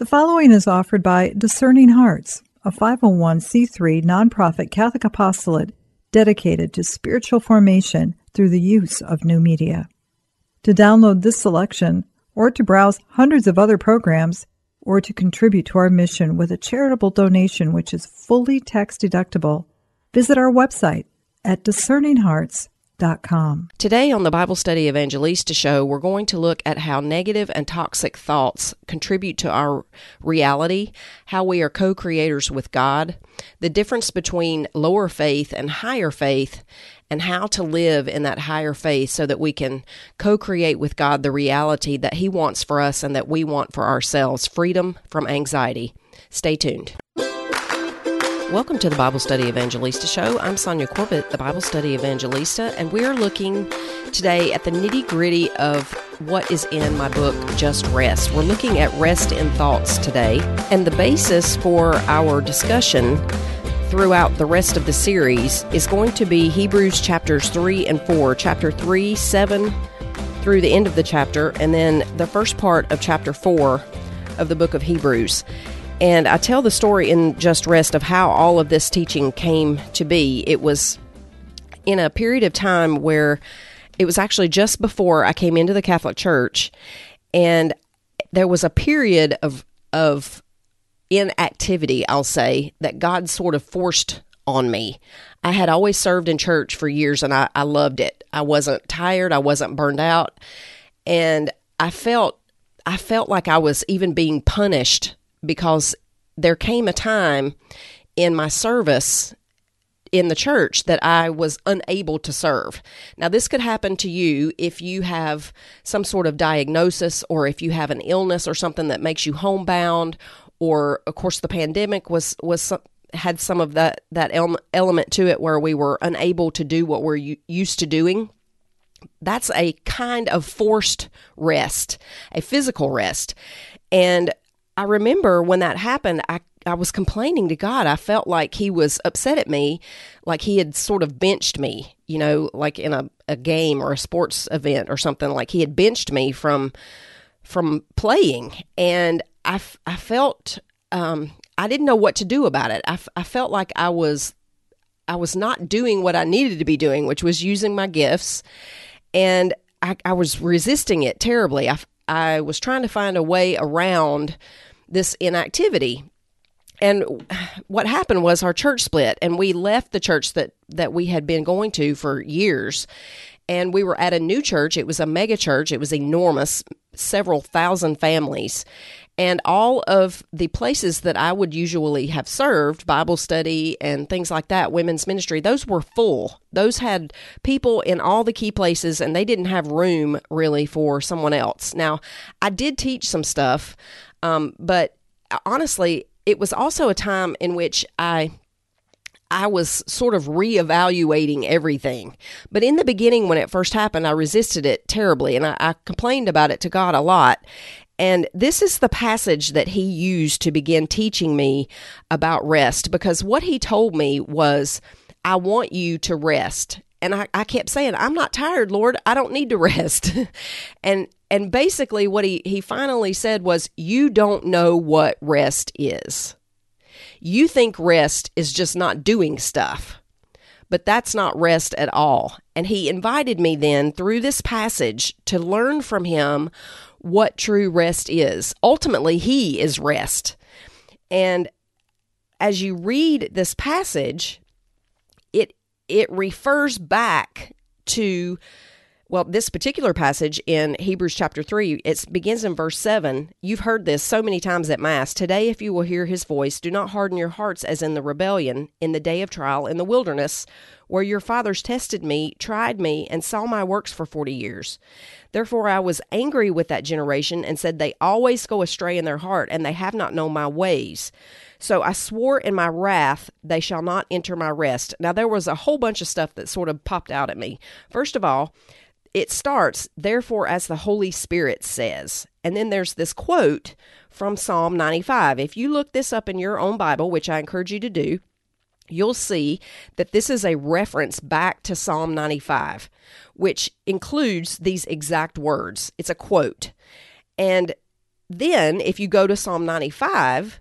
The following is offered by Discerning Hearts, a 501c3 nonprofit Catholic apostolate dedicated to spiritual formation through the use of new media. To download this selection, or to browse hundreds of other programs, or to contribute to our mission with a charitable donation which is fully tax deductible, visit our website at discerninghearts.com Today on the Bible Study Evangelista show, we're going to look at how negative and toxic thoughts contribute to our reality, how we are co creators with God, the difference between lower faith and higher faith, and how to live in that higher faith so that we can co create with God the reality that He wants for us and that we want for ourselves freedom from anxiety. Stay tuned. Welcome to the Bible Study Evangelista Show. I'm Sonja Corbitt, the Bible Study Evangelista, and we are looking today at the nitty gritty of what is in my book, Just Rest. We're looking at rest in thoughts today, and the basis for our discussion throughout the rest of the series is going to be Hebrews chapters 3 and 4. Chapter 3, 7 through the end of the chapter, and then the first part of chapter 4 of the book of Hebrews. And I tell the story in Just Rest of how all of this teaching came to be. It was in a period of time where it was actually just before I came into the Catholic Church, and there was a period of of inactivity, I'll say, that God sort of forced on me. I had always served in church for years and I, I loved it. I wasn't tired, I wasn't burned out, and I felt I felt like I was even being punished because there came a time in my service in the church that I was unable to serve. Now, this could happen to you if you have some sort of diagnosis or if you have an illness or something that makes you homebound, or of course, the pandemic was was had some of that that element to it where we were unable to do what we're used to doing. That's a kind of forced rest, a physical rest. And I remember when that happened, I I was complaining to God. I felt like he was upset at me, like he had sort of benched me, you know, like in a, a game or a sports event or something, like he had benched me from from playing. And I, I felt um, I didn't know what to do about it. I, I felt like I was I was not doing what I needed to be doing, which was using my gifts, and I, I was resisting it terribly. I was trying to find a way around this inactivity. And what happened was our church split, and we left the church that, that we had been going to for years. And we were at a new church. It was a mega church, it was enormous, several thousand families. And all of the places that I would usually have served, Bible study and things like that, women's ministry, those were full. Those had people in all the key places, and they didn't have room really for someone else. Now, I did teach some stuff. Um, but honestly, it was also a time in which I I was sort of reevaluating everything. But in the beginning, when it first happened, I resisted it terribly and I, I, complained about it to God a lot. And this is the passage that he used to begin teaching me about rest because what he told me was, I want you to rest. And I, I kept saying, I'm not tired, Lord. I don't need to rest. and and basically what he, he finally said was, You don't know what rest is. You think rest is just not doing stuff. But that's not rest at all. And he invited me then through this passage to learn from him what true rest is. Ultimately, he is rest. And as you read this passage, it it refers back to well, this particular passage in Hebrews chapter 3, it begins in verse 7. You've heard this so many times at Mass. Today, if you will hear his voice, do not harden your hearts as in the rebellion, in the day of trial in the wilderness, where your fathers tested me, tried me, and saw my works for 40 years. Therefore, I was angry with that generation and said, They always go astray in their heart, and they have not known my ways. So I swore in my wrath, they shall not enter my rest. Now, there was a whole bunch of stuff that sort of popped out at me. First of all, it starts, therefore, as the Holy Spirit says. And then there's this quote from Psalm 95. If you look this up in your own Bible, which I encourage you to do, you'll see that this is a reference back to Psalm 95, which includes these exact words. It's a quote. And then, if you go to Psalm 95,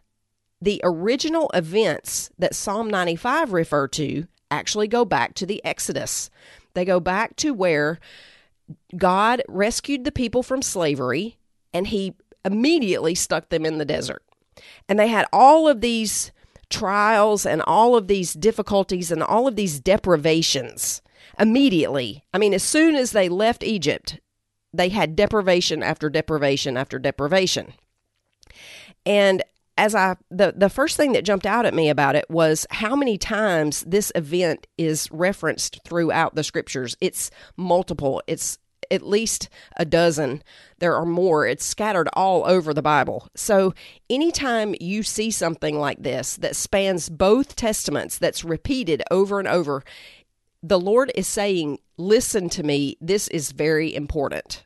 the original events that Psalm 95 refer to actually go back to the Exodus. They go back to where God rescued the people from slavery and he immediately stuck them in the desert. And they had all of these trials and all of these difficulties and all of these deprivations immediately. I mean, as soon as they left Egypt, they had deprivation after deprivation after deprivation. And as I the the first thing that jumped out at me about it was how many times this event is referenced throughout the scriptures. It's multiple. It's at least a dozen. There are more. It's scattered all over the Bible. So, anytime you see something like this that spans both testaments, that's repeated over and over, the Lord is saying, Listen to me. This is very important.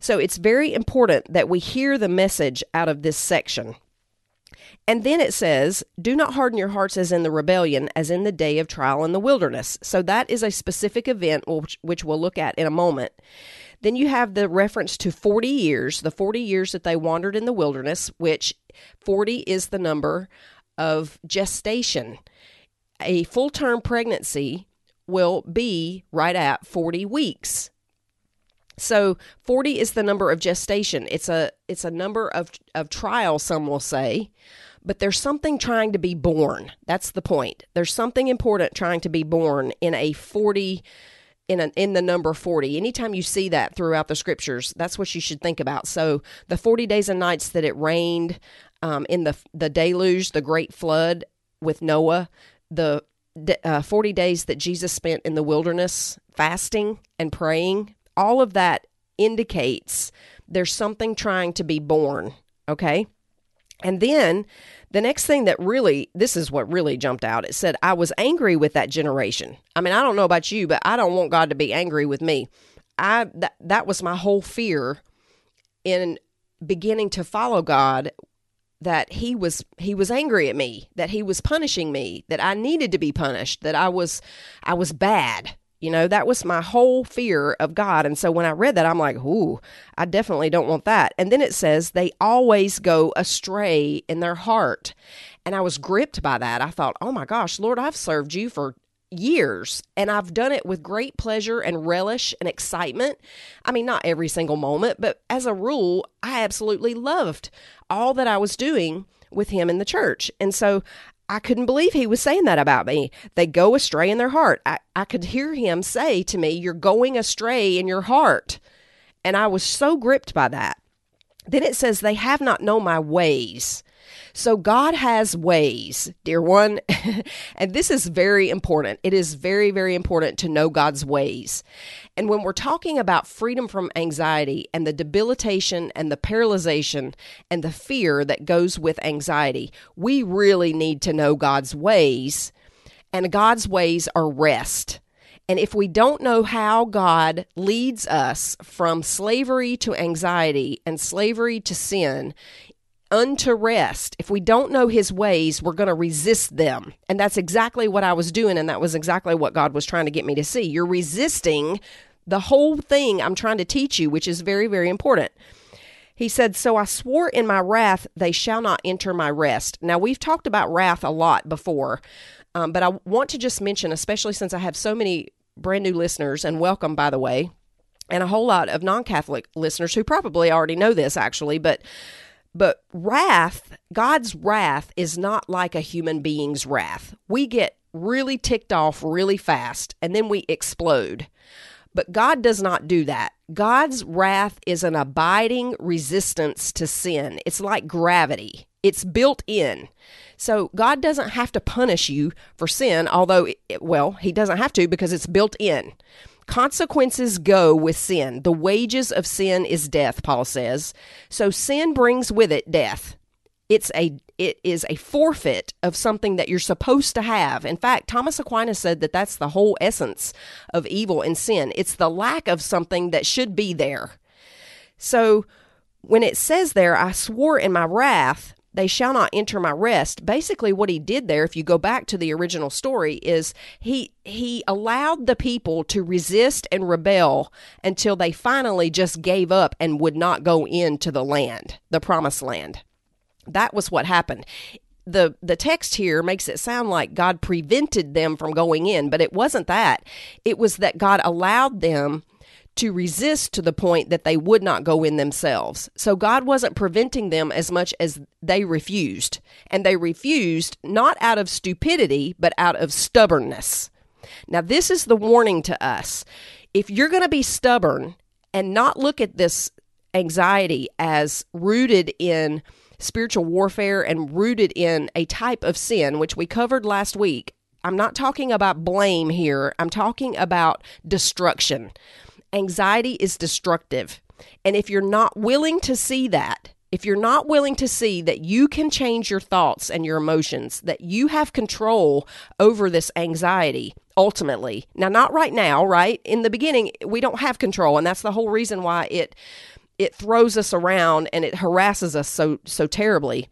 So, it's very important that we hear the message out of this section. And then it says, Do not harden your hearts as in the rebellion, as in the day of trial in the wilderness. So that is a specific event, which, which we'll look at in a moment. Then you have the reference to 40 years, the 40 years that they wandered in the wilderness, which 40 is the number of gestation. A full term pregnancy will be right at 40 weeks. So 40 is the number of gestation. It's a it's a number of of trial some will say, but there's something trying to be born. That's the point. There's something important trying to be born in a 40 in an in the number 40. Anytime you see that throughout the scriptures, that's what you should think about. So the 40 days and nights that it rained um, in the the deluge, the great flood with Noah, the uh, 40 days that Jesus spent in the wilderness fasting and praying all of that indicates there's something trying to be born. Okay. And then the next thing that really, this is what really jumped out. It said, I was angry with that generation. I mean, I don't know about you, but I don't want God to be angry with me. I, that, that was my whole fear in beginning to follow God that he was he was angry at me that he was punishing me that i needed to be punished that i was i was bad you know, that was my whole fear of God. And so when I read that, I'm like, ooh, I definitely don't want that. And then it says they always go astray in their heart. And I was gripped by that. I thought, oh my gosh, Lord, I've served you for years and I've done it with great pleasure and relish and excitement. I mean, not every single moment, but as a rule, I absolutely loved all that I was doing with him in the church. And so I couldn't believe he was saying that about me. They go astray in their heart. I, I could hear him say to me, You're going astray in your heart. And I was so gripped by that. Then it says, They have not known my ways. So God has ways, dear one. and this is very important. It is very, very important to know God's ways. And when we're talking about freedom from anxiety and the debilitation and the paralyzation and the fear that goes with anxiety, we really need to know God's ways. And God's ways are rest. And if we don't know how God leads us from slavery to anxiety and slavery to sin, unto rest. If we don't know his ways, we're going to resist them. And that's exactly what I was doing. And that was exactly what God was trying to get me to see. You're resisting the whole thing I'm trying to teach you, which is very, very important. He said, So I swore in my wrath, they shall not enter my rest. Now, we've talked about wrath a lot before, um, but I want to just mention, especially since I have so many brand new listeners, and welcome, by the way, and a whole lot of non Catholic listeners who probably already know this, actually, but but wrath, God's wrath is not like a human being's wrath. We get really ticked off really fast and then we explode. But God does not do that. God's wrath is an abiding resistance to sin. It's like gravity, it's built in. So God doesn't have to punish you for sin, although, it, well, He doesn't have to because it's built in. Consequences go with sin. The wages of sin is death, Paul says. So sin brings with it death. It's a it is a forfeit of something that you're supposed to have. In fact, Thomas Aquinas said that that's the whole essence of evil and sin. It's the lack of something that should be there. So when it says there, I swore in my wrath, they shall not enter my rest. Basically, what he did there, if you go back to the original story, is he he allowed the people to resist and rebel until they finally just gave up and would not go into the land, the promised land. That was what happened. The the text here makes it sound like God prevented them from going in, but it wasn't that. It was that God allowed them to resist to the point that they would not go in themselves. So God wasn't preventing them as much as they refused. And they refused not out of stupidity, but out of stubbornness. Now, this is the warning to us. If you're going to be stubborn and not look at this anxiety as rooted in spiritual warfare and rooted in a type of sin, which we covered last week, I'm not talking about blame here. I'm talking about destruction anxiety is destructive. And if you're not willing to see that, if you're not willing to see that you can change your thoughts and your emotions, that you have control over this anxiety ultimately. Now not right now, right? In the beginning, we don't have control and that's the whole reason why it it throws us around and it harasses us so so terribly.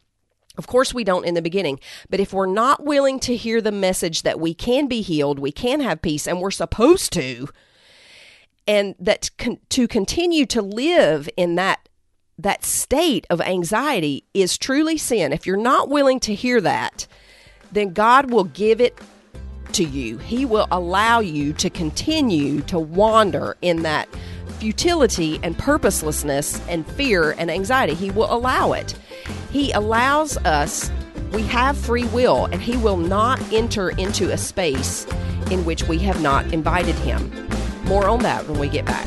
Of course, we don't in the beginning, but if we're not willing to hear the message that we can be healed, we can have peace, and we're supposed to, and that con- to continue to live in that that state of anxiety is truly sin. If you're not willing to hear that, then God will give it to you. He will allow you to continue to wander in that futility and purposelessness and fear and anxiety. He will allow it. He allows us, we have free will, and He will not enter into a space in which we have not invited Him. More on that when we get back.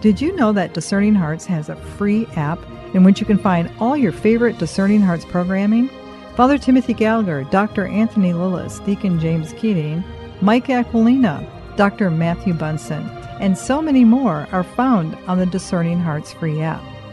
Did you know that Discerning Hearts has a free app in which you can find all your favorite Discerning Hearts programming? Father Timothy Gallagher, Dr. Anthony Lilles, Deacon James Keating, Mike Aquilina, Dr. Matthew Bunson, and so many more are found on the Discerning Hearts free app.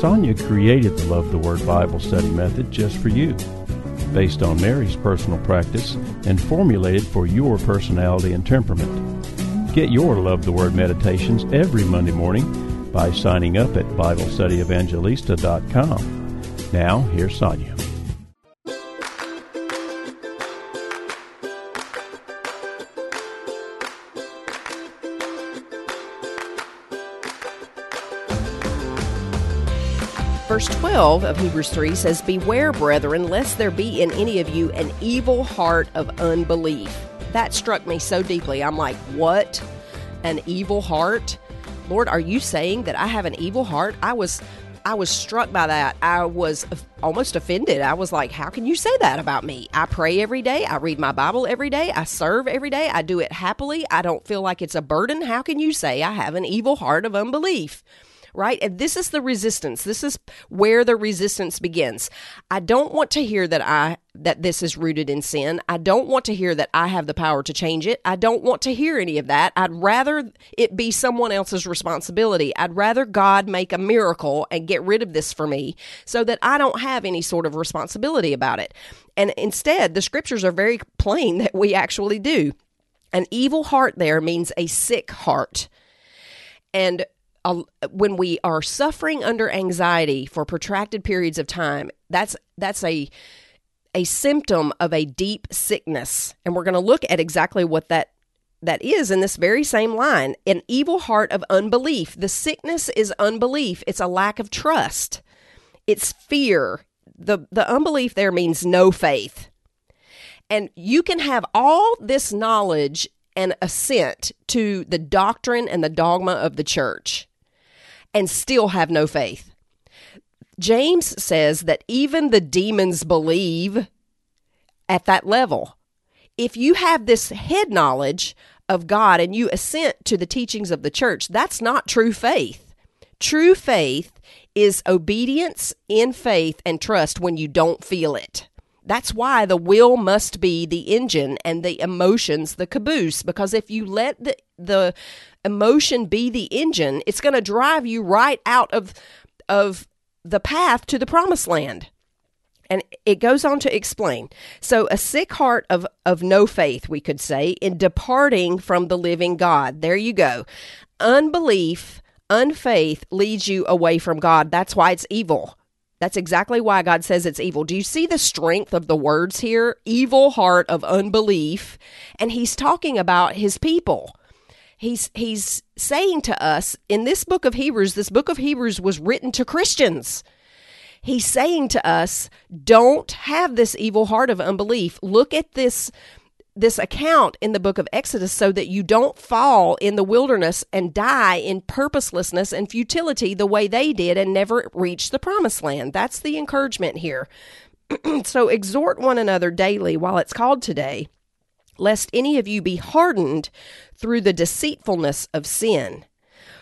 Sonja created the Love the Word Bible study method just for you, based on Mary's personal practice and formulated for your personality and temperament. Get your Love the Word meditations every Monday morning by signing up at BibleStudyEvangelista.com. Now, here's Sonja. 12 of Hebrews 3 says, Beware, brethren, lest there be in any of you an evil heart of unbelief. That struck me so deeply. I'm like, What? An evil heart? Lord, are you saying that I have an evil heart? I was. I was struck by that. I was almost offended. I was like, How can you say that about me? I pray every day. I read my Bible every day. I serve every day. I do it happily. I don't feel like it's a burden. How can you say I have an evil heart of unbelief? Right? And this is the resistance. This is where the resistance begins. I don't want to hear that I that this is rooted in sin. I don't want to hear that I have the power to change it. I don't want to hear any of that. I'd rather it be someone else's responsibility. I'd rather God make a miracle and get rid of this for me so that I don't have any sort of responsibility about it. And instead, the scriptures are very plain that we actually do. An evil heart there means a sick heart. And when we are suffering under anxiety for protracted periods of time, that's that's a a symptom of a deep sickness, and we're going to look at exactly what that that is in this very same line. An evil heart of unbelief. The sickness is unbelief. It's a lack of trust. It's fear. the The unbelief there means no faith, and you can have all this knowledge and assent to the doctrine and the dogma of the church and still have no faith. James says that even the demons believe at that level. if you have this head knowledge of God and you assent to the teachings of the church, that's not true faith. True faith is obedience in faith and trust when you don't feel it. That's why the will must be the engine and the emotions the caboose. Because if you let the, the emotion be the engine, it's going to drive you right out of, of the path to the promised land. And it goes on to explain. So, a sick heart of, of no faith, we could say, in departing from the living God. There you go. Unbelief, unfaith leads you away from God. That's why it's evil. That's exactly why God says it's evil. Do you see the strength of the words here? Evil heart of unbelief. And he's talking about his people. He's he's saying to us in this book of Hebrews, this book of Hebrews was written to Christians. He's saying to us, don't have this evil heart of unbelief. Look at this this account in the book of Exodus so that you don't fall in the wilderness and die in purposelessness and futility the way they did and never reach the promised land. That's the encouragement here. so exhort one another daily while it's called today, lest any of you be hardened through the deceitfulness of sin.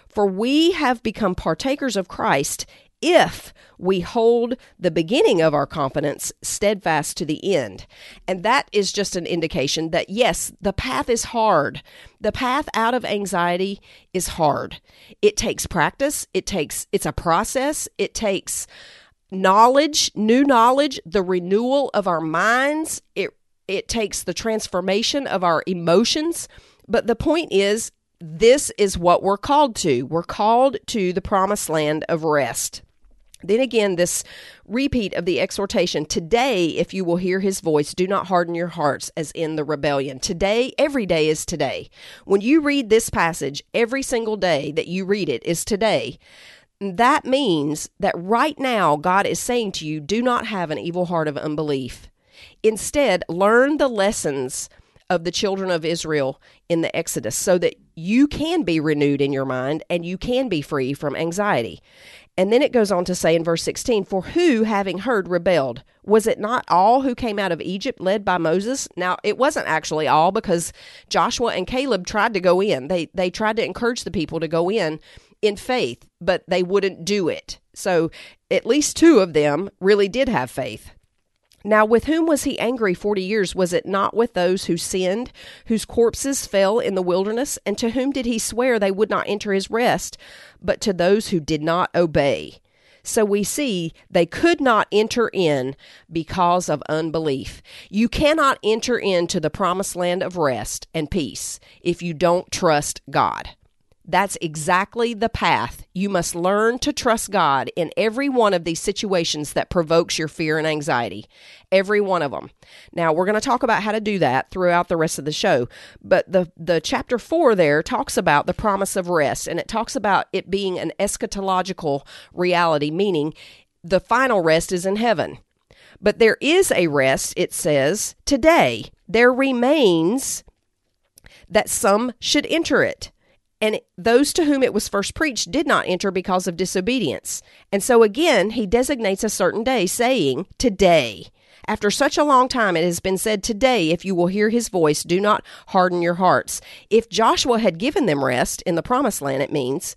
For we have become partakers of Christ if we hold the beginning of our confidence steadfast to the end. And that is just an indication that yes, the path is hard. The path out of anxiety is hard. It takes practice, it takes it's a process, it takes knowledge, new knowledge, the renewal of our minds. It it takes the transformation of our emotions. But the point is this is what we're called to. We're called to the promised land of rest. Then again, this repeat of the exhortation today, if you will hear his voice, do not harden your hearts as in the rebellion. Today, every day is today. When you read this passage, every single day that you read it is today. That means that right now, God is saying to you, do not have an evil heart of unbelief. Instead, learn the lessons of the children of Israel in the Exodus so that you can be renewed in your mind and you can be free from anxiety. And then it goes on to say in verse 16, For who, having heard, rebelled? Was it not all who came out of Egypt led by Moses? Now, it wasn't actually all because Joshua and Caleb tried to go in. They, they tried to encourage the people to go in in faith, but they wouldn't do it. So at least two of them really did have faith. Now, with whom was he angry forty years? Was it not with those who sinned, whose corpses fell in the wilderness? And to whom did he swear they would not enter his rest, but to those who did not obey? So we see they could not enter in because of unbelief. You cannot enter into the promised land of rest and peace if you don't trust God. That's exactly the path. You must learn to trust God in every one of these situations that provokes your fear and anxiety. Every one of them. Now, we're going to talk about how to do that throughout the rest of the show. But the, the chapter four there talks about the promise of rest, and it talks about it being an eschatological reality, meaning the final rest is in heaven. But there is a rest, it says, today. There remains that some should enter it. And those to whom it was first preached did not enter because of disobedience. And so again, he designates a certain day, saying, Today. After such a long time, it has been said, Today, if you will hear his voice, do not harden your hearts. If Joshua had given them rest in the promised land, it means,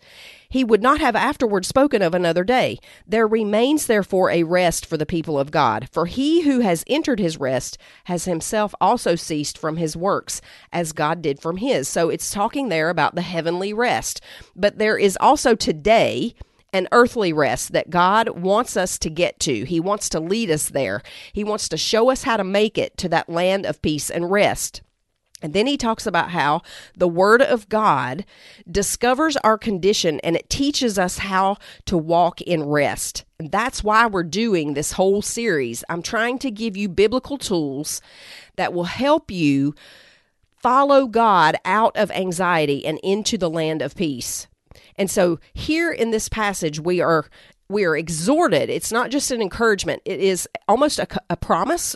he would not have afterward spoken of another day. There remains therefore a rest for the people of God. For he who has entered his rest has himself also ceased from his works, as God did from his. So it's talking there about the heavenly rest. But there is also today an earthly rest that God wants us to get to. He wants to lead us there. He wants to show us how to make it to that land of peace and rest. And then he talks about how the Word of God discovers our condition and it teaches us how to walk in rest. And that's why we're doing this whole series. I'm trying to give you biblical tools that will help you follow God out of anxiety and into the land of peace. And so here in this passage, we are we are exhorted. It's not just an encouragement. It is almost a, a promise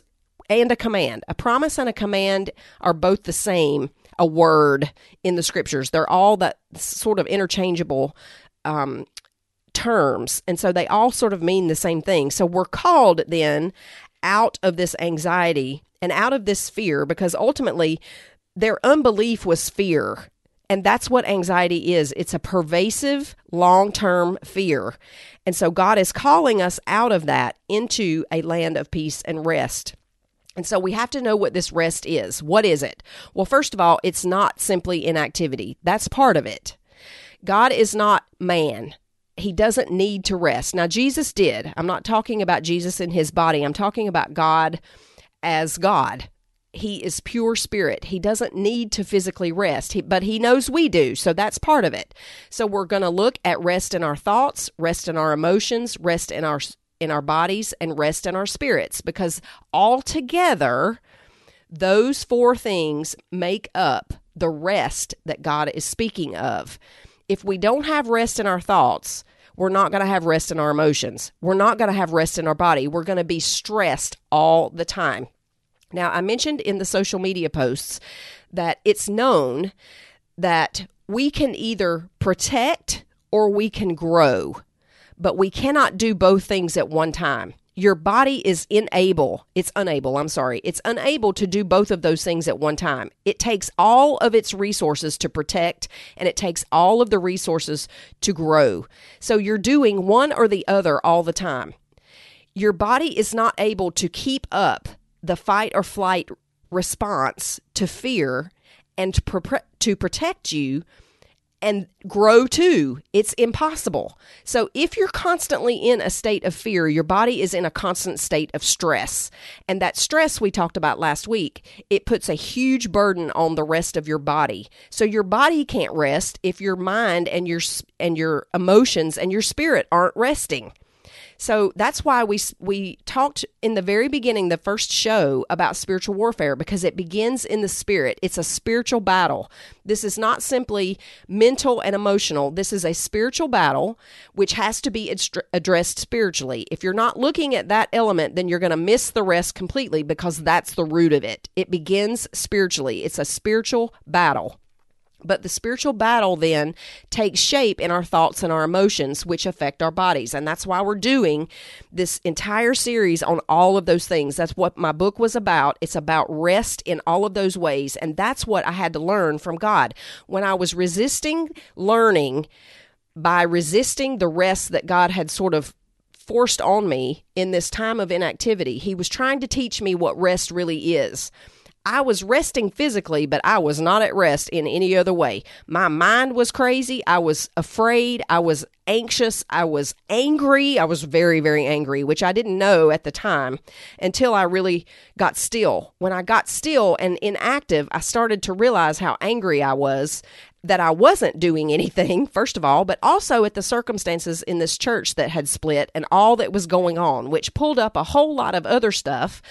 and a command. A promise and a command are both the same, a word in the scriptures. They're all that sort of interchangeable um, terms. And so they all sort of mean the same thing. So we're called then out of this anxiety and out of this fear because ultimately their unbelief was fear. And that's what anxiety is it's a pervasive, long term fear. And so God is calling us out of that into a land of peace and rest. And so we have to know what this rest is. What is it? Well, first of all, it's not simply inactivity. That's part of it. God is not man. He doesn't need to rest. Now, Jesus did. I'm not talking about Jesus in his body. I'm talking about God as God. He is pure spirit. He doesn't need to physically rest, he, but he knows we do. So that's part of it. So we're going to look at rest in our thoughts, rest in our emotions, rest in our in our bodies and rest in our spirits because altogether, those four things make up the rest that God is speaking of. If we don't have rest in our thoughts, we're not going to have rest in our emotions. We're not going to have rest in our body. We're going to be stressed all the time. Now, I mentioned in the social media posts that it's known that we can either protect or we can grow but we cannot do both things at one time. Your body is unable, it's unable, I'm sorry, it's unable to do both of those things at one time. It takes all of its resources to protect and it takes all of the resources to grow. So you're doing one or the other all the time. Your body is not able to keep up the fight or flight response to fear and to protect you and grow too. It's impossible. So, if you're constantly in a state of fear, your body is in a constant state of stress. And that stress we talked about last week, it puts a huge burden on the rest of your body. So, your body can't rest if your mind and your and your emotions and your spirit aren't resting. So that's why we we talked in the very beginning, the first show about spiritual warfare, because it begins in the spirit. It's a spiritual battle. This is not simply mental and emotional. This is a spiritual battle which has to be addressed spiritually. If you're not looking at that element, then you're going to miss the rest completely because that's the root of it. It begins spiritually. It's a spiritual battle. But the spiritual battle then takes shape in our thoughts and our emotions, which affect our bodies. And that's why we're doing this entire series on all of those things. That's what my book was about. It's about rest in all of those ways. And that's what I had to learn from God. When I was resisting learning by resisting the rest that God had sort of forced on me in this time of inactivity, He was trying to teach me what rest really is. I was resting physically, but I was not at rest in any other way. My mind was crazy. I was afraid. I was anxious. I was angry. I was very, very angry, which I didn't know at the time until I really got still. When I got still and inactive, I started to realize how angry I was that I wasn't doing anything, first of all, but also at the circumstances in this church that had split and all that was going on, which pulled up a whole lot of other stuff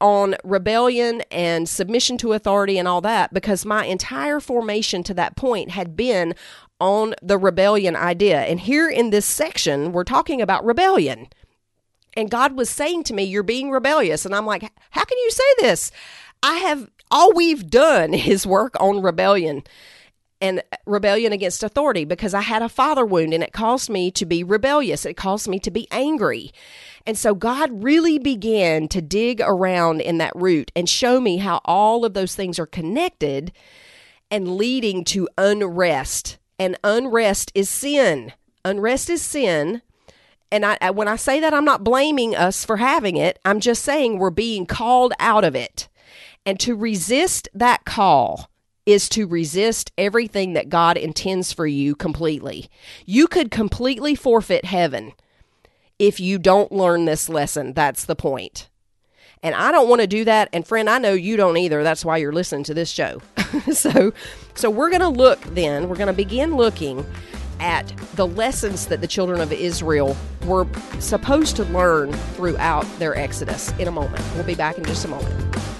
on rebellion and submission to authority and all that because my entire formation to that point had been on the rebellion idea. And here in this section, we're talking about rebellion. And God was saying to me, You're being rebellious. And I'm like, How can you say this? I have all we've done is work on rebellion and rebellion against authority because I had a father wound and it caused me to be rebellious. It caused me to be angry. And so God really began to dig around in that root and show me how all of those things are connected and leading to unrest. And unrest is sin. Unrest is sin. And I, when I say that, I'm not blaming us for having it. I'm just saying we're being called out of it. And to resist that call is to resist everything that God intends for you completely. You could completely forfeit heaven if you don't learn this lesson. That's the point. And I don't want to do that. And friend, I know you don't either. That's why you're listening to this show. so, so we're going to look then, we're going to begin looking at the lessons that the children of Israel were supposed to learn throughout their Exodus in a moment. We'll be back in just a moment.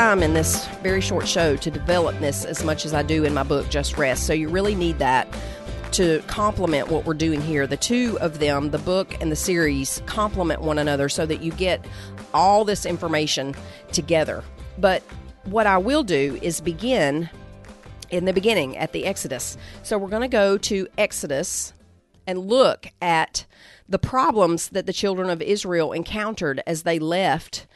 Time in this very short show to develop this as much as I do in my book, Just Rest. So you really need that to complement what we're doing here. The two of them, the book and the series, complement one another so that you get all this information together. But what I will do is begin in the beginning at the Exodus. So we're going to go to Exodus and look at the problems that the children of Israel encountered as they left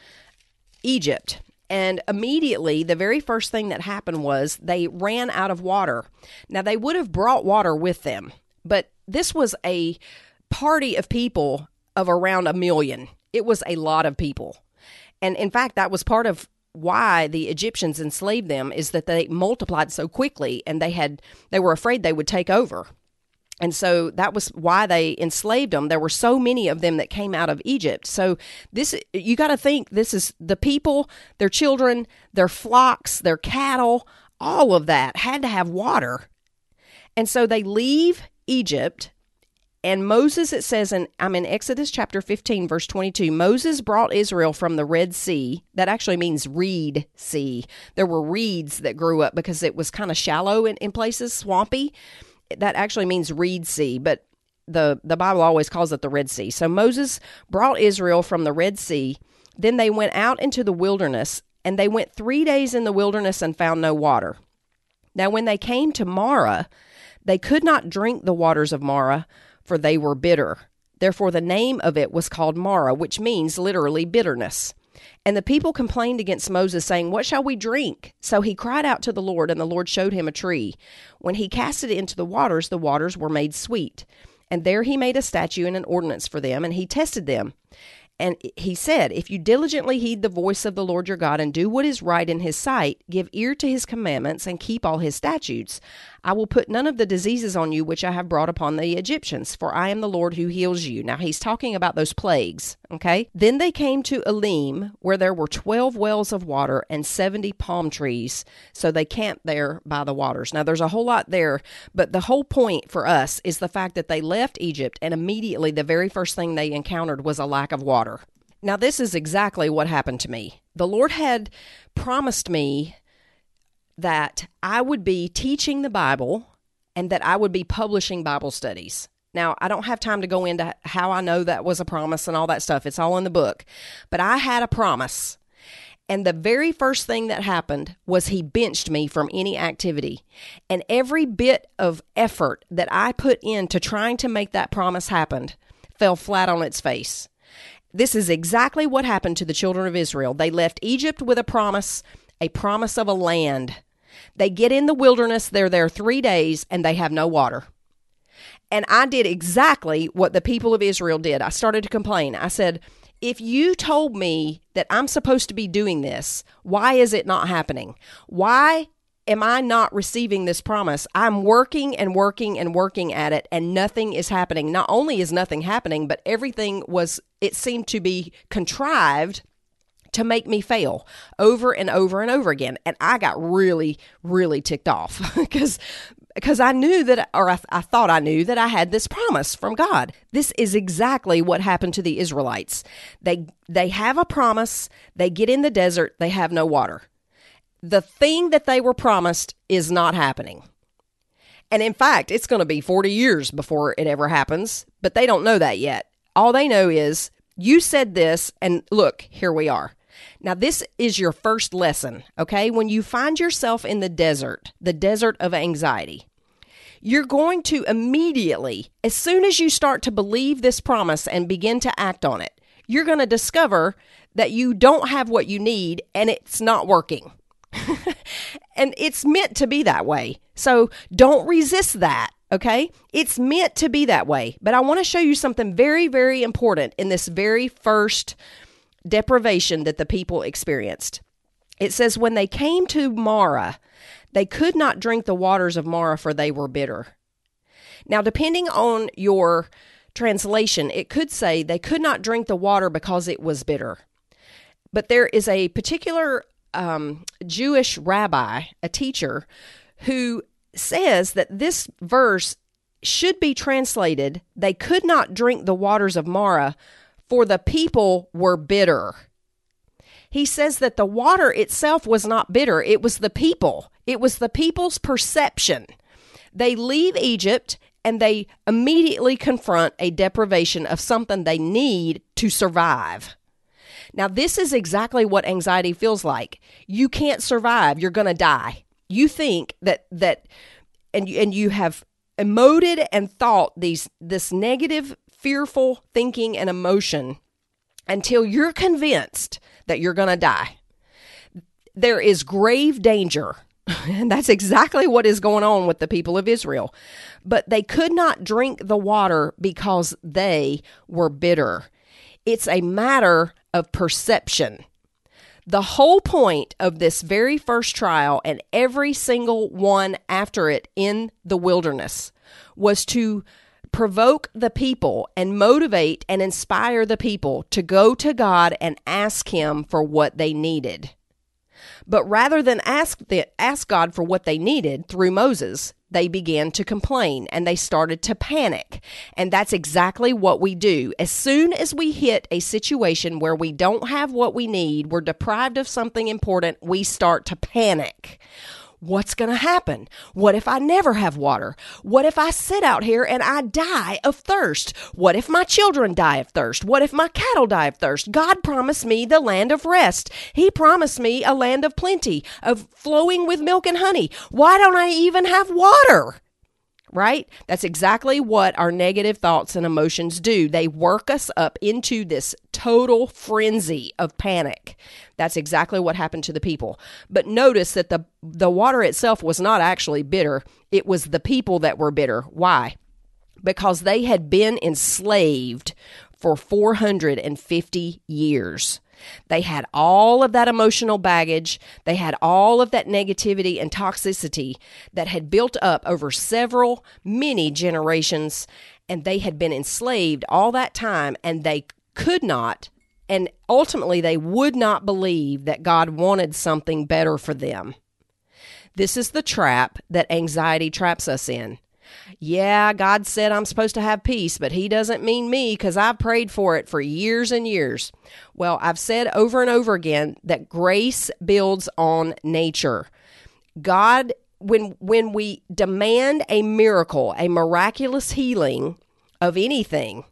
Egypt. And immediately, the very first thing that happened was they ran out of water. Now, they would have brought water with them, but this was a party of people of around a million. It was a lot of people. And in fact, that was part of why the Egyptians enslaved them is that they multiplied so quickly and they had they were afraid they would take over. And so that was why they enslaved them. There were so many of them that came out of Egypt. So this you got to think this is the people, their children, their flocks, their cattle, all of that had to have water. And so they leave Egypt and Moses, it says, in I'm in Exodus chapter 15, verse 22. Moses brought Israel from the Red Sea. That actually means reed sea. There were reeds that grew up because it was kind of shallow in, in places, swampy that actually means reed sea, but the the Bible always calls it the Red Sea. So Moses brought Israel from the Red Sea. Then they went out into the wilderness, and they went three days in the wilderness and found no water. Now, when they came to Marah, they could not drink the waters of Marah, for they were bitter. Therefore, the name of it was called Marah, which means literally bitterness. And the people complained against Moses, saying, What shall we drink? So he cried out to the Lord, and the Lord showed him a tree. When he cast it into the waters, the waters were made sweet. And there he made a statute and an ordinance for them, and he tested them. And he said, If you diligently heed the voice of the Lord your God and do what is right in his sight, give ear to his commandments and keep all his statutes, I will put none of the diseases on you which I have brought upon the Egyptians, for I am the Lord who heals you. Now he's talking about those plagues, okay? Then they came to Elim, where there were 12 wells of water and 70 palm trees. So they camped there by the waters. Now there's a whole lot there, but the whole point for us is the fact that they left Egypt and immediately the very first thing they encountered was a lack of water. Now, this is exactly what happened to me. The Lord had promised me that I would be teaching the Bible and that I would be publishing Bible studies. Now, I don't have time to go into how I know that was a promise and all that stuff. It's all in the book. But I had a promise. And the very first thing that happened was he benched me from any activity. And every bit of effort that I put into trying to make that promise happen fell flat on its face. This is exactly what happened to the children of Israel. They left Egypt with a promise, a promise of a land. They get in the wilderness, they're there three days, and they have no water. And I did exactly what the people of Israel did. I started to complain. I said, if you told me that I'm supposed to be doing this, why is it not happening? Why am I not receiving this promise? I'm working and working and working at it, and nothing is happening. Not only is nothing happening, but everything was, it seemed to be contrived to make me fail over and over and over again. And I got really, really ticked off because because I knew that, or I, I, thought I knew that I had this promise from God. This is exactly what happened to the Israelites. They they have a promise. They get in the desert. They have no water the thing that they were promised is not happening. And in fact, it's going to be 40 years before it ever happens, but they don't know that yet. All they know is you said this, and look, here we are. Now, this is your first lesson, okay? When you find yourself in the desert, the desert of anxiety, you're going to immediately, as soon as you start to believe this promise and begin to act on it, you're going to discover that you don't have what you need and it's not working. and it's meant to be that way. So don't resist that. Okay. It's meant to be that way. But I want to show you something very, very important in this very first deprivation that the people experienced. It says, When they came to Marah, they could not drink the waters of Marah, for they were bitter. Now, depending on your translation, it could say they could not drink the water because it was bitter. But there is a particular um, Jewish rabbi, a teacher, who says that this verse should be translated, they could not drink the waters of Marah, for the people were bitter. He says that the water itself was not bitter, it was the people. It was the people's perception. They leave Egypt and they immediately confront a deprivation of something they need to survive. Now, this is exactly what anxiety feels like. You can't survive, you're going to die. You think that, that, and, and you have emoted and thought these, this negative, fearful thinking and emotion until you're convinced that you're going to die. There is grave danger. And that's exactly what is going on with the people of Israel. But they could not drink the water because they were bitter. It's a matter of perception. The whole point of this very first trial and every single one after it in the wilderness was to provoke the people and motivate and inspire the people to go to God and ask Him for what they needed. But rather than ask, the, ask God for what they needed through Moses, they began to complain and they started to panic. And that's exactly what we do. As soon as we hit a situation where we don't have what we need, we're deprived of something important, we start to panic what's going to happen? What if I never have water? What if I sit out here and I die of thirst? What if my children die of thirst? What if my cattle die of thirst? God promised me the land of rest. He promised me a land of plenty, of flowing with milk and honey. Why don't I even have water? Right? That's exactly what our negative thoughts and emotions do. They work us up into this total frenzy of panic. That's exactly what happened to the people. But notice that the the water itself was not actually bitter. It was the people that were bitter. Why? Because they had been enslaved for 450 years. They had all of that emotional baggage. They had all of that negativity and toxicity that had built up over several, many generations. And they had been enslaved all that time and they could not, and ultimately they would not believe that God wanted something better for them. This is the trap that anxiety traps us in. Yeah, God said I'm supposed to have peace, but He doesn't mean me because I've prayed for it for years and years. Well, I've said over and over again that grace builds on nature. God, when when we demand a miracle, a miraculous healing of anything,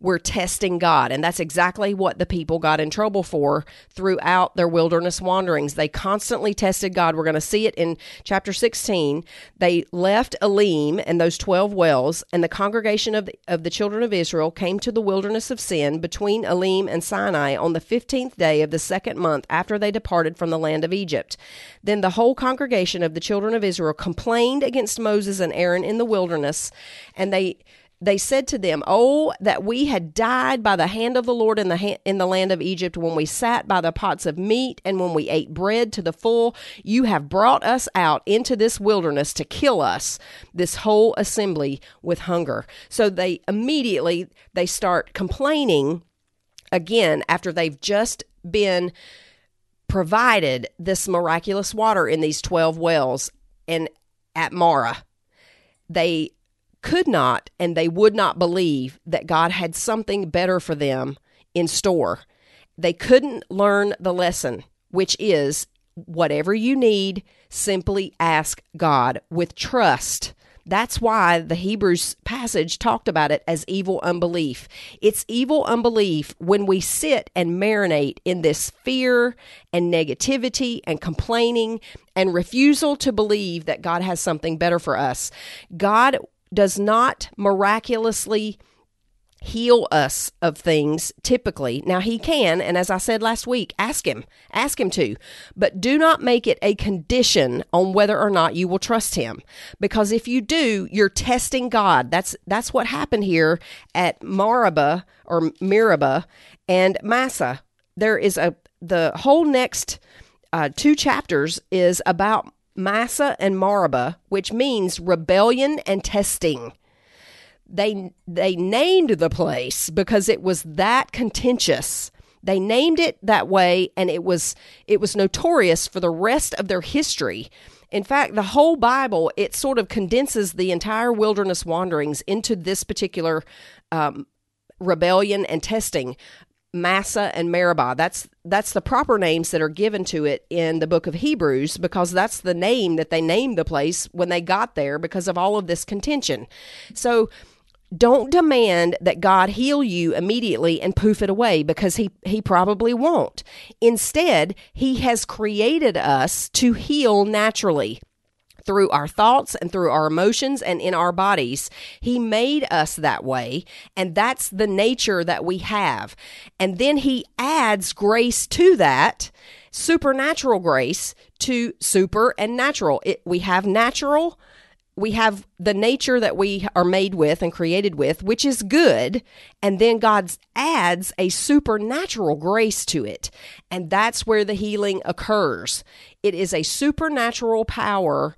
we're testing God. And that's exactly what the people got in trouble for throughout their wilderness wanderings. They constantly tested God. We're going to see it in chapter 16. They left Elim and those 12 wells, and the congregation of the, of the children of Israel came to the wilderness of sin between Elim and Sinai on the 15th day of the second month after they departed from the land of Egypt. Then the whole congregation of the children of Israel complained against Moses and Aaron in the wilderness, and they they said to them, "Oh, that we had died by the hand of the Lord in the ha- in the land of Egypt when we sat by the pots of meat and when we ate bread to the full. You have brought us out into this wilderness to kill us, this whole assembly with hunger." So they immediately they start complaining again after they've just been provided this miraculous water in these 12 wells and at Marah. They could not and they would not believe that God had something better for them in store. They couldn't learn the lesson, which is whatever you need, simply ask God with trust That's why the Hebrews passage talked about it as evil unbelief. It's evil unbelief when we sit and marinate in this fear and negativity and complaining and refusal to believe that God has something better for us. God does not miraculously heal us of things typically. Now he can, and as I said last week, ask him, ask him to, but do not make it a condition on whether or not you will trust him. Because if you do, you're testing God. That's that's what happened here at Maraba or Meribah and Massah. There is a the whole next uh, two chapters is about Massah and Maraba, which means rebellion and testing. They they named the place because it was that contentious. They named it that way and it was it was notorious for the rest of their history. In fact the whole bible it sort of condenses the entire wilderness wanderings into this particular um, rebellion and testing Massah and Meribah. That's that's the proper names that are given to it in the book of Hebrews because that's the name that they named the place when they got there because of all of this contention. So don't demand that God heal you immediately and poof it away because he, he probably won't. Instead, he has created us to heal naturally through our thoughts and through our emotions and in our bodies. He made us that way, and that's the nature that we have. And then He adds grace to that, supernatural grace to super and natural. It, we have natural, we have the nature that we are made with and created with, which is good. And then God adds a supernatural grace to it. And that's where the healing occurs. It is a supernatural power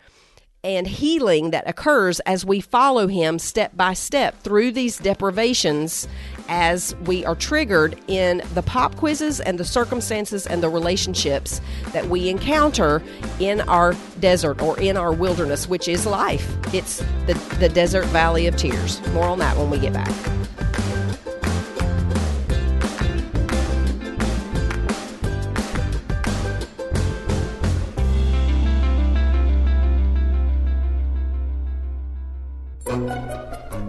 and healing that occurs as we follow him step by step through these deprivations as we are triggered in the pop quizzes and the circumstances and the relationships that we encounter in our desert or in our wilderness, which is life. It's the, the desert valley of tears. More on that when we get back.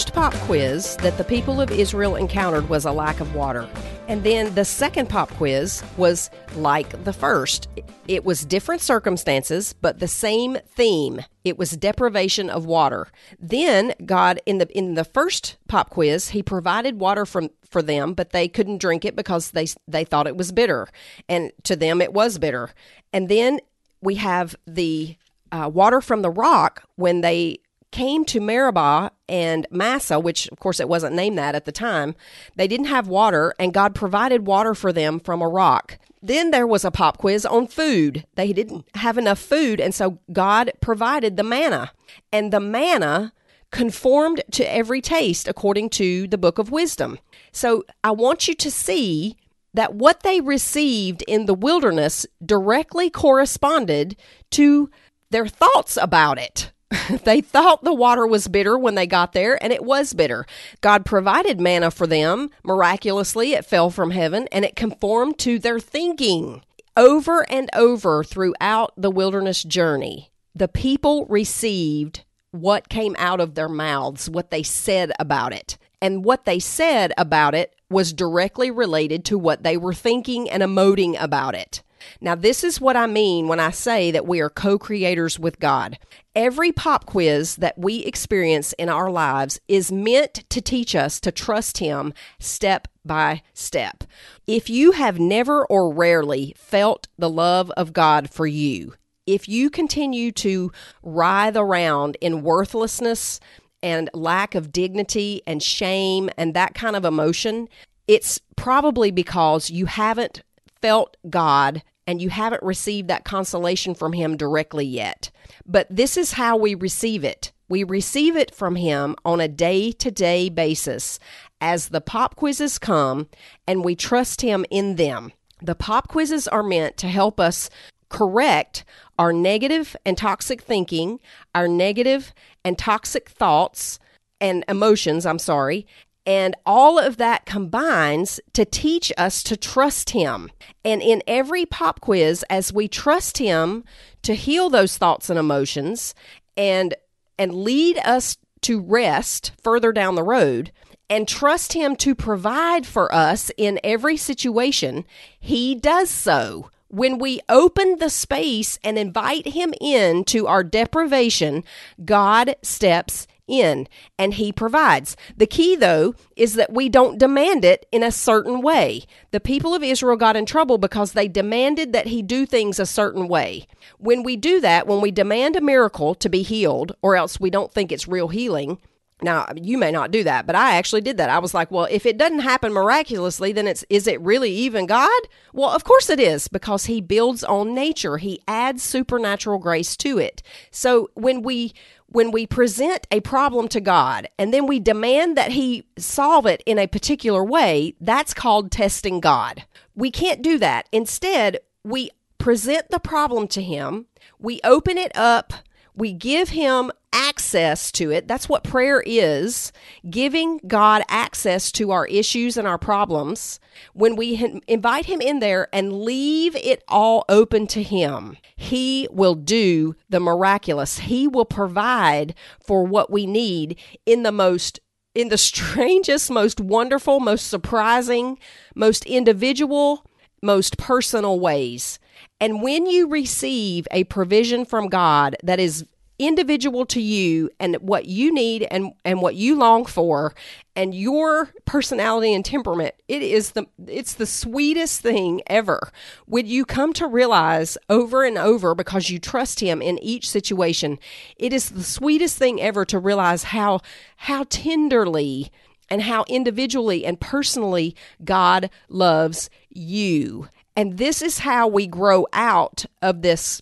First pop quiz that the people of Israel encountered was a lack of water. And then the second pop quiz was like the first. It was different circumstances, but the same theme. It was deprivation of water. Then God in the in the first pop quiz, he provided water from for them, but they couldn't drink it because they they thought it was bitter. And to them it was bitter. And then we have the uh, water from the rock when they came to Meribah and Massah, which of course it wasn't named that at the time, they didn't have water, and God provided water for them from a rock. Then there was a pop quiz on food. They didn't have enough food, and so God provided the manna. And the manna conformed to every taste according to the book of wisdom. So I want you to see that what they received in the wilderness directly corresponded to their thoughts about it. they thought the water was bitter when they got there, and it was bitter. God provided manna for them. Miraculously, it fell from heaven and it conformed to their thinking. Over and over throughout the wilderness journey, the people received what came out of their mouths, what they said about it. And what they said about it was directly related to what they were thinking and emoting about it. Now, this is what I mean when I say that we are co creators with God. Every pop quiz that we experience in our lives is meant to teach us to trust Him step by step. If you have never or rarely felt the love of God for you, if you continue to writhe around in worthlessness and lack of dignity and shame and that kind of emotion, it's probably because you haven't felt God and you haven't received that consolation from Him directly yet. But this is how we receive it. We receive it from Him on a day to day basis as the pop quizzes come and we trust Him in them. The pop quizzes are meant to help us correct our negative and toxic thinking, our negative and toxic thoughts and emotions, I'm sorry, and all of that combines to teach us to trust Him. And in every pop quiz, as we trust Him to heal those thoughts and emotions and, and lead us to rest further down the road, and trust Him to provide for us in every situation, He does so. When we open the space and invite Him in to our deprivation, God steps in and he provides. The key though is that we don't demand it in a certain way. The people of Israel got in trouble because they demanded that he do things a certain way. When we do that, when we demand a miracle to be healed or else we don't think it's real healing, now, you may not do that, but I actually did that. I was like, well, if it doesn't happen miraculously, then it's is it really even God? Well, of course it is because he builds on nature. He adds supernatural grace to it. So, when we when we present a problem to God and then we demand that He solve it in a particular way, that's called testing God. We can't do that. Instead, we present the problem to Him, we open it up we give him access to it. That's what prayer is giving God access to our issues and our problems. When we invite him in there and leave it all open to him, he will do the miraculous. He will provide for what we need in the most in the strangest, most wonderful, most surprising, most individual, most personal ways. And when you receive a provision from God that is individual to you and what you need and and what you long for and your personality and temperament it is the it's the sweetest thing ever. When you come to realize over and over because you trust him in each situation it is the sweetest thing ever to realize how how tenderly and how individually and personally God loves you. And this is how we grow out of this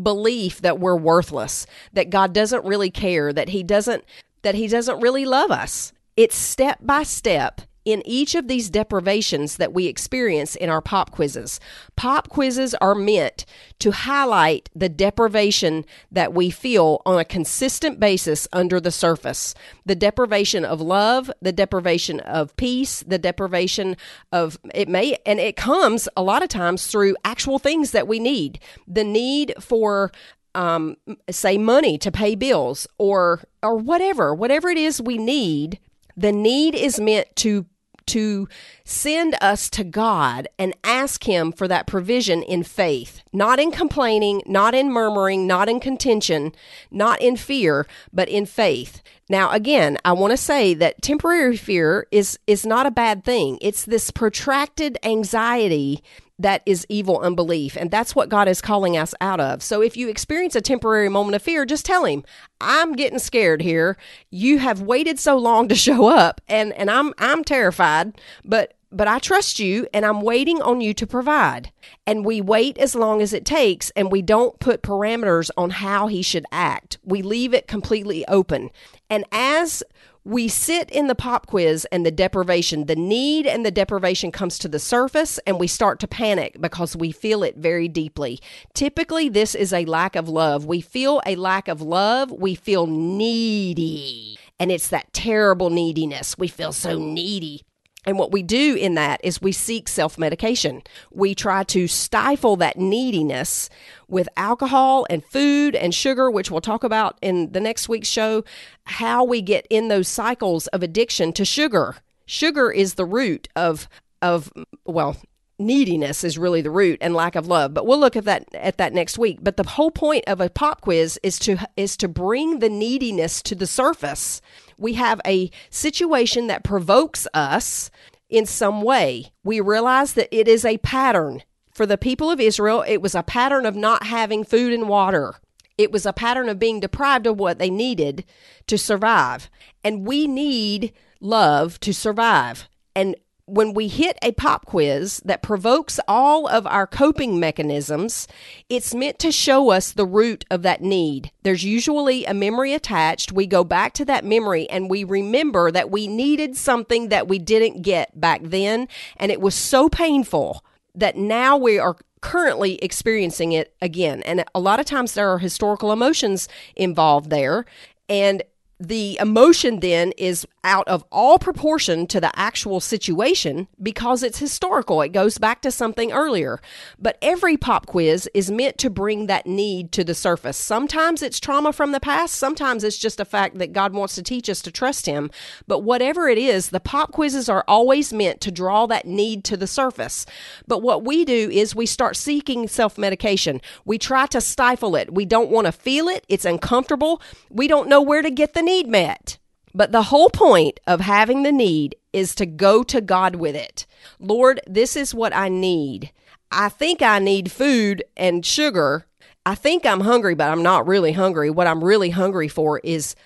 belief that we're worthless, that God doesn't really care, that he doesn't that he doesn't really love us. It's step by step in each of these deprivations that we experience in our pop quizzes. Pop quizzes are meant to highlight the deprivation that we feel on a consistent basis under the surface the deprivation of love, the deprivation of peace, the deprivation of it may, and it comes a lot of times through actual things that we need. The need for um, say money to pay bills or or whatever whatever it is we need the need is meant to to send us to God and ask Him for that provision in faith, not in complaining, not in murmuring, not in contention, not in fear, but in faith. Now, again, I want to say that temporary fear is, is not a bad thing. It's this protracted anxiety that is evil unbelief. And that's what God is calling us out of. So if you experience a temporary moment of fear, just tell him, I'm getting scared here. You have waited so long to show up and, and I'm I'm terrified, but but I trust you and I'm waiting on you to provide. And we wait as long as it takes and we don't put parameters on how he should act. We leave it completely open. And as we sit in the pop quiz and the deprivation, the need and the deprivation comes to the surface and we start to panic because we feel it very deeply. Typically, this is a lack of love. We feel a lack of love. We feel needy. And it's that terrible neediness. We feel so needy. And what we do in that is we seek self medication. We try to stifle that neediness with alcohol and food and sugar, which we'll talk about in the next week's show, how we get in those cycles of addiction to sugar. Sugar is the root of, of, well, neediness is really the root and lack of love but we'll look at that at that next week but the whole point of a pop quiz is to is to bring the neediness to the surface we have a situation that provokes us in some way we realize that it is a pattern For the people of Israel, it was a pattern of not having food and water. It was a pattern of being deprived of what they needed to survive. And we need love to survive. And when we hit a pop quiz that provokes all of our coping mechanisms, it's meant to show us the root of that need. There's usually a memory attached. We go back to that memory and we remember that we needed something that we didn't get back then. And it was so painful that now we are currently experiencing it again. And a lot of times there are historical emotions involved there. And the emotion then is out of all proportion to the actual situation because it's historical. It goes back to something earlier. But every pop quiz is meant to bring that need to the surface. Sometimes it's trauma from the past, sometimes it's just a fact that God wants to teach us to trust Him. But whatever it is, the pop quizzes are always meant to draw that need to the surface. But what we do is we start seeking self medication. We try to stifle it. We don't want to feel it, it's uncomfortable. We don't know where to get the need met. But the whole point of having the need is to go to God with it. Lord, this is what I need. I think I need food and sugar. I think I'm hungry, but I'm not really hungry. What I'm really hungry for is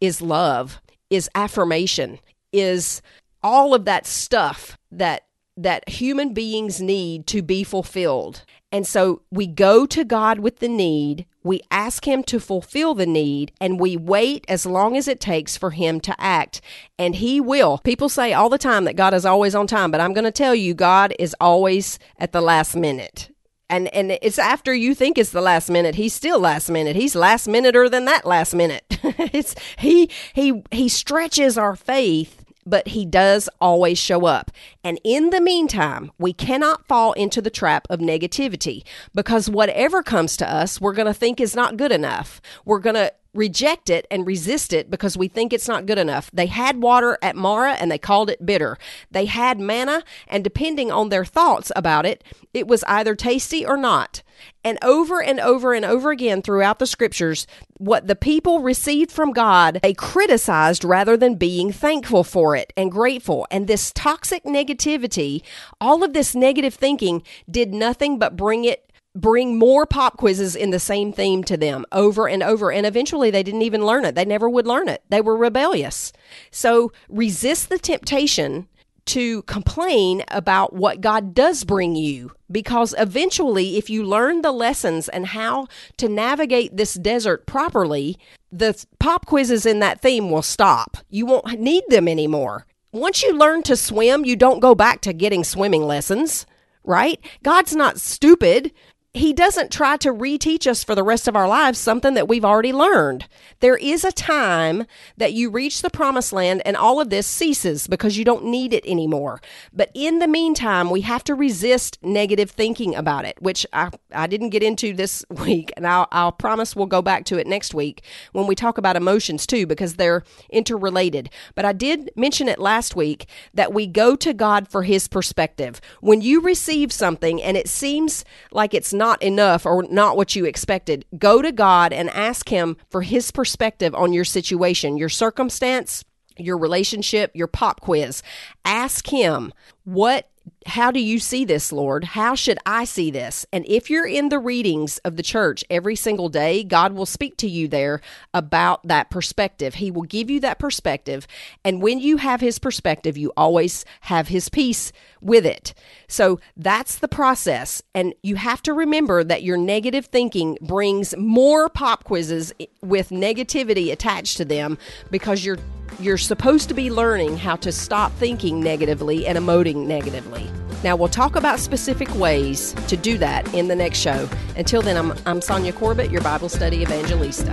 is love, is affirmation, is all of that stuff that that human beings need to be fulfilled. And so we go to God with the need, we ask Him to fulfill the need, and we wait as long as it takes for Him to act. And He will. People say all the time that God is always on time, but I'm going to tell you, God is always at the last minute. And, and it's after you think it's the last minute, he's still last minute. He's last minuter than that last minute. it's he he he stretches our faith but he does always show up. And in the meantime, we cannot fall into the trap of negativity because whatever comes to us, we're going to think is not good enough. We're going to reject it and resist it because we think it's not good enough. They had water at Marah and they called it bitter. They had manna, and depending on their thoughts about it, it was either tasty or not. And over and over and over again throughout the scriptures, what the people received from God, they criticized rather than being thankful for it and grateful. And this toxic negativity, all of this negative thinking, did nothing but bring it bring more pop quizzes in the same theme to them over and over. And eventually they didn't even learn it. They never would learn it. They were rebellious. So resist the temptation to complain about what God does bring you because eventually, if you learn the lessons and how to navigate this desert properly, the pop quizzes in that theme will stop. You won't need them anymore. Once you learn to swim, you don't go back to getting swimming lessons, right? God's not stupid he doesn't try to reteach us for the rest of our lives something that we've already learned. There is a time that you reach the promised land and all of this ceases because you don't need it anymore. But in the meantime, we have to resist negative thinking about it, which I, I didn't get into this week. And I'll, I'll promise we'll go back to it next week when we talk about emotions too, because they're interrelated. But I did mention it last week that we go to God for his perspective. When you receive something and it seems like it's not enough or not what you expected, go to God and ask Him for His perspective on your situation, your circumstance, your relationship, your pop quiz. Ask Him, what how do you see this, Lord? How should I see this? And if you're in the readings of the church every single day, God will speak to you there about that perspective. He will give you that perspective. And when you have His perspective, you always have His peace with it. So that's the process. And you have to remember that your negative thinking brings more pop quizzes with negativity attached to them because you're you're supposed to be learning how to stop thinking negatively and emoting negatively. Now, we'll talk about specific ways to do that in the next show. Until then, I'm, I'm Sonja Corbitt, your Bible study evangelista.